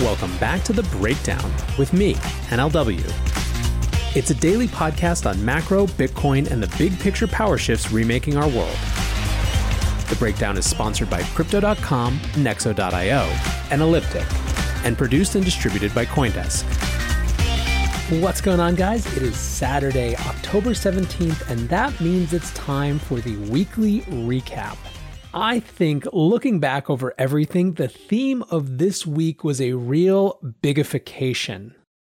Welcome back to The Breakdown with me, NLW. It's a daily podcast on macro, Bitcoin, and the big picture power shifts remaking our world. The Breakdown is sponsored by Crypto.com, Nexo.io, and Elliptic and produced and distributed by Coindesk. What's going on, guys? It is Saturday, October 17th, and that means it's time for the weekly recap. I think looking back over everything, the theme of this week was a real bigification.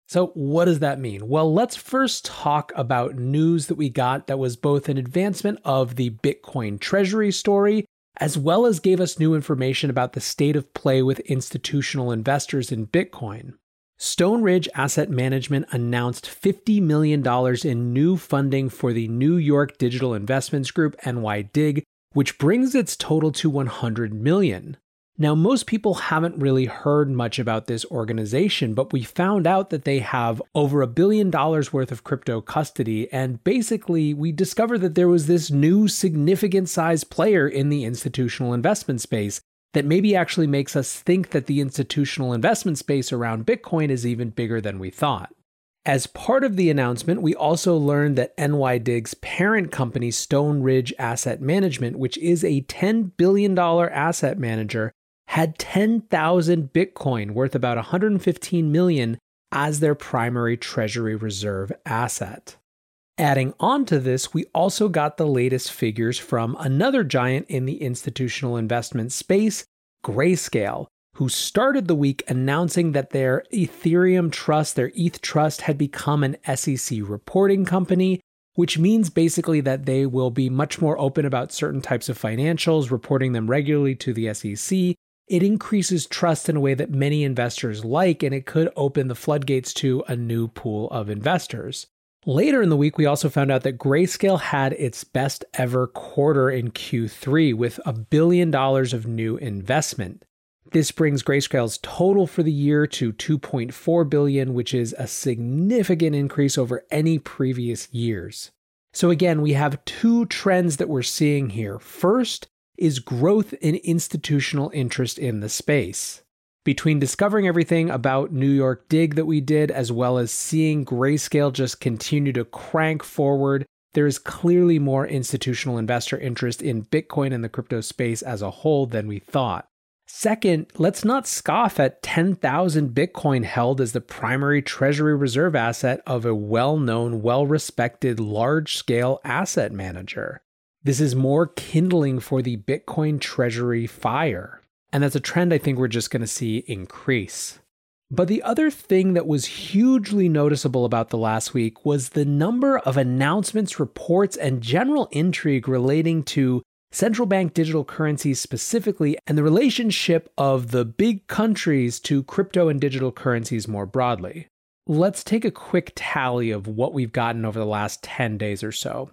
So, what does that mean? Well, let's first talk about news that we got that was both an advancement of the Bitcoin Treasury story as well as gave us new information about the state of play with institutional investors in Bitcoin. Stone Ridge Asset Management announced $50 million in new funding for the New York Digital Investments Group NYDIG, which brings its total to 100 million. Now, most people haven't really heard much about this organization, but we found out that they have over a billion dollars worth of crypto custody. And basically, we discovered that there was this new significant size player in the institutional investment space that maybe actually makes us think that the institutional investment space around Bitcoin is even bigger than we thought. As part of the announcement, we also learned that NYDIG's parent company, Stone Ridge Asset Management, which is a $10 billion asset manager, had 10,000 Bitcoin worth about 115 million as their primary treasury reserve asset. Adding on to this, we also got the latest figures from another giant in the institutional investment space, Grayscale, who started the week announcing that their Ethereum trust, their ETH trust, had become an SEC reporting company, which means basically that they will be much more open about certain types of financials, reporting them regularly to the SEC, it increases trust in a way that many investors like, and it could open the floodgates to a new pool of investors. Later in the week, we also found out that Grayscale had its best ever quarter in Q3 with a billion dollars of new investment. This brings Grayscale's total for the year to 2.4 billion, which is a significant increase over any previous years. So again, we have two trends that we're seeing here. First, is growth in institutional interest in the space. Between discovering everything about New York Dig that we did, as well as seeing Grayscale just continue to crank forward, there is clearly more institutional investor interest in Bitcoin and the crypto space as a whole than we thought. Second, let's not scoff at 10,000 Bitcoin held as the primary treasury reserve asset of a well known, well respected, large scale asset manager. This is more kindling for the Bitcoin treasury fire. And that's a trend I think we're just going to see increase. But the other thing that was hugely noticeable about the last week was the number of announcements, reports, and general intrigue relating to central bank digital currencies specifically and the relationship of the big countries to crypto and digital currencies more broadly. Let's take a quick tally of what we've gotten over the last 10 days or so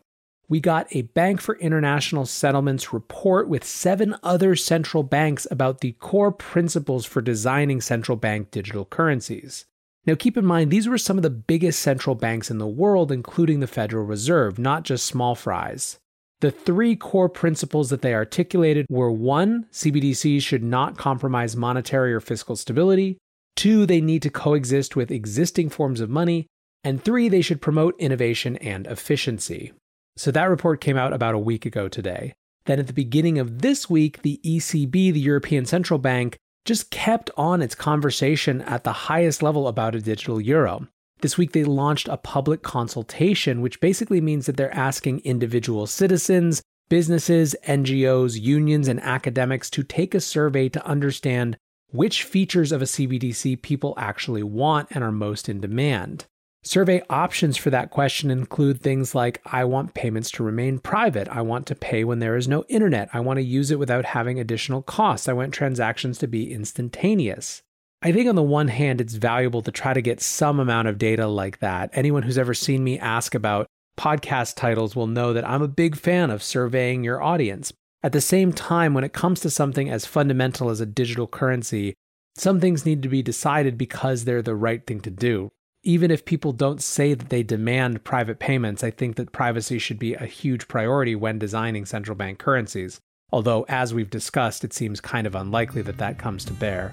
we got a Bank for International Settlements report with seven other central banks about the core principles for designing central bank digital currencies. Now, keep in mind, these were some of the biggest central banks in the world, including the Federal Reserve, not just small fries. The three core principles that they articulated were one, CBDCs should not compromise monetary or fiscal stability, two, they need to coexist with existing forms of money, and three, they should promote innovation and efficiency. So that report came out about a week ago today. Then at the beginning of this week, the ECB, the European Central Bank, just kept on its conversation at the highest level about a digital euro. This week, they launched a public consultation, which basically means that they're asking individual citizens, businesses, NGOs, unions, and academics to take a survey to understand which features of a CBDC people actually want and are most in demand. Survey options for that question include things like I want payments to remain private. I want to pay when there is no internet. I want to use it without having additional costs. I want transactions to be instantaneous. I think on the one hand, it's valuable to try to get some amount of data like that. Anyone who's ever seen me ask about podcast titles will know that I'm a big fan of surveying your audience. At the same time, when it comes to something as fundamental as a digital currency, some things need to be decided because they're the right thing to do even if people don't say that they demand private payments, I think that privacy should be a huge priority when designing central bank currencies. Although, as we've discussed, it seems kind of unlikely that that comes to bear.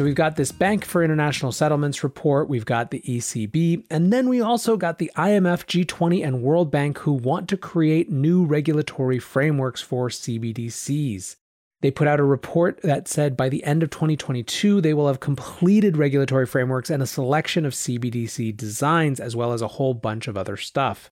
So we've got this Bank for International Settlements report, we've got the ECB, and then we also got the IMF, G20, and World Bank who want to create new regulatory frameworks for CBDCs. They put out a report that said by the end of 2022, they will have completed regulatory frameworks and a selection of CBDC designs, as well as a whole bunch of other stuff.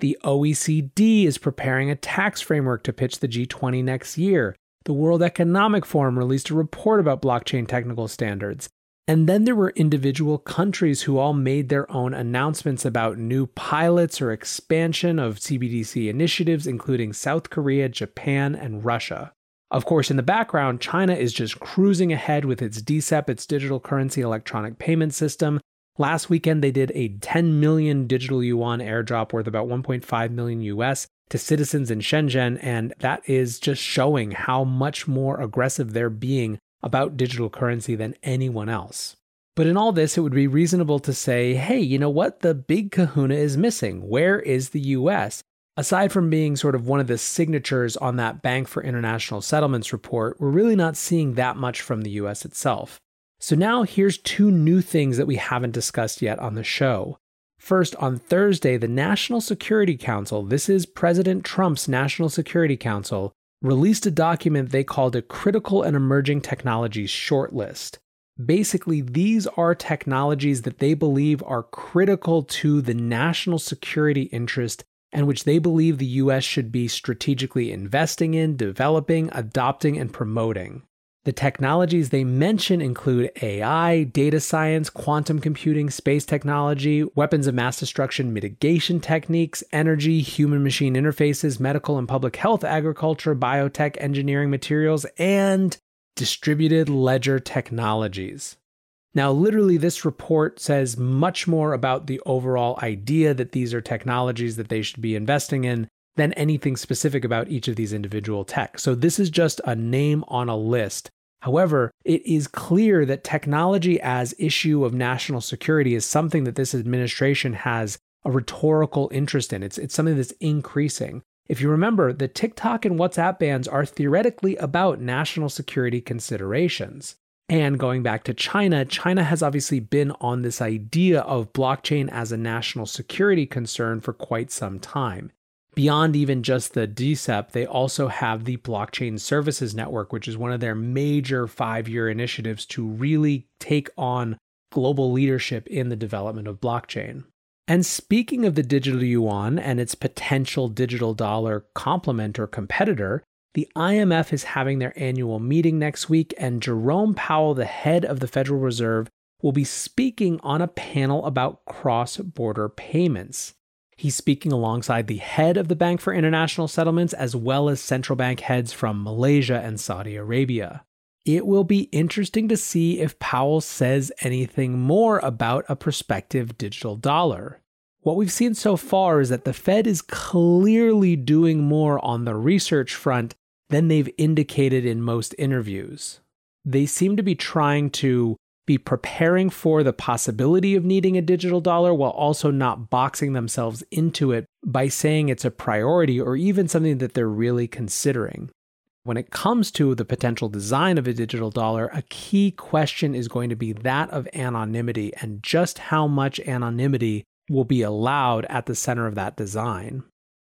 The OECD is preparing a tax framework to pitch the G20 next year. The World Economic Forum released a report about blockchain technical standards. And then there were individual countries who all made their own announcements about new pilots or expansion of CBDC initiatives, including South Korea, Japan, and Russia. Of course, in the background, China is just cruising ahead with its DCEP, its digital currency electronic payment system. Last weekend, they did a 10 million digital yuan airdrop worth about 1.5 million US to citizens in Shenzhen, and that is just showing how much more aggressive they're being about digital currency than anyone else. But in all this, it would be reasonable to say, hey, you know what? The big kahuna is missing. Where is the US? Aside from being sort of one of the signatures on that Bank for International Settlements report, we're really not seeing that much from the US itself. So now here's two new things that we haven't discussed yet on the show. First, on Thursday, the National Security Council, this is President Trump's National Security Council, released a document they called a Critical and Emerging Technologies Shortlist. Basically, these are technologies that they believe are critical to the national security interest and which they believe the US should be strategically investing in, developing, adopting, and promoting. The technologies they mention include AI, data science, quantum computing, space technology, weapons of mass destruction mitigation techniques, energy, human machine interfaces, medical and public health, agriculture, biotech, engineering materials, and distributed ledger technologies. Now, literally, this report says much more about the overall idea that these are technologies that they should be investing in than anything specific about each of these individual tech. So, this is just a name on a list However, it is clear that technology as issue of national security is something that this administration has a rhetorical interest in. It's, it's something that's increasing. If you remember, the TikTok and WhatsApp bans are theoretically about national security considerations. And going back to China, China has obviously been on this idea of blockchain as a national security concern for quite some time. Beyond even just the DCEP, they also have the Blockchain Services Network, which is one of their major five year initiatives to really take on global leadership in the development of blockchain. And speaking of the digital yuan and its potential digital dollar complement or competitor, the IMF is having their annual meeting next week, and Jerome Powell, the head of the Federal Reserve, will be speaking on a panel about cross border payments. He's speaking alongside the head of the Bank for International Settlements, as well as central bank heads from Malaysia and Saudi Arabia. It will be interesting to see if Powell says anything more about a prospective digital dollar. What we've seen so far is that the Fed is clearly doing more on the research front than they've indicated in most interviews. They seem to be trying to be preparing for the possibility of needing a digital dollar while also not boxing themselves into it by saying it's a priority or even something that they're really considering. When it comes to the potential design of a digital dollar, a key question is going to be that of anonymity and just how much anonymity will be allowed at the center of that design.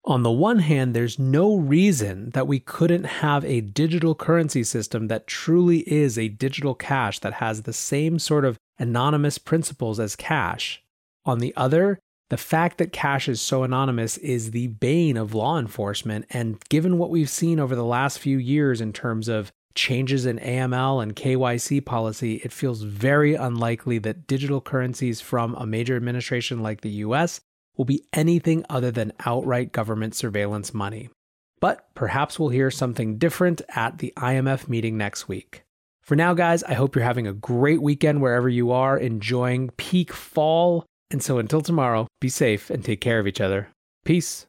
On the one hand, there's no reason that we couldn't have a digital currency system that truly is a digital cash that has the same sort of anonymous principles as cash. On the other, the fact that cash is so anonymous is the bane of law enforcement. And given what we've seen over the last few years in terms of changes in AML and KYC policy, it feels very unlikely that digital currencies from a major administration like the US will be anything other than outright government surveillance money. But perhaps we'll hear something different at the IMF meeting next week. For now, guys, I hope you're having a great weekend wherever you are, enjoying peak fall. And so until tomorrow, be safe and take care of each other. Peace.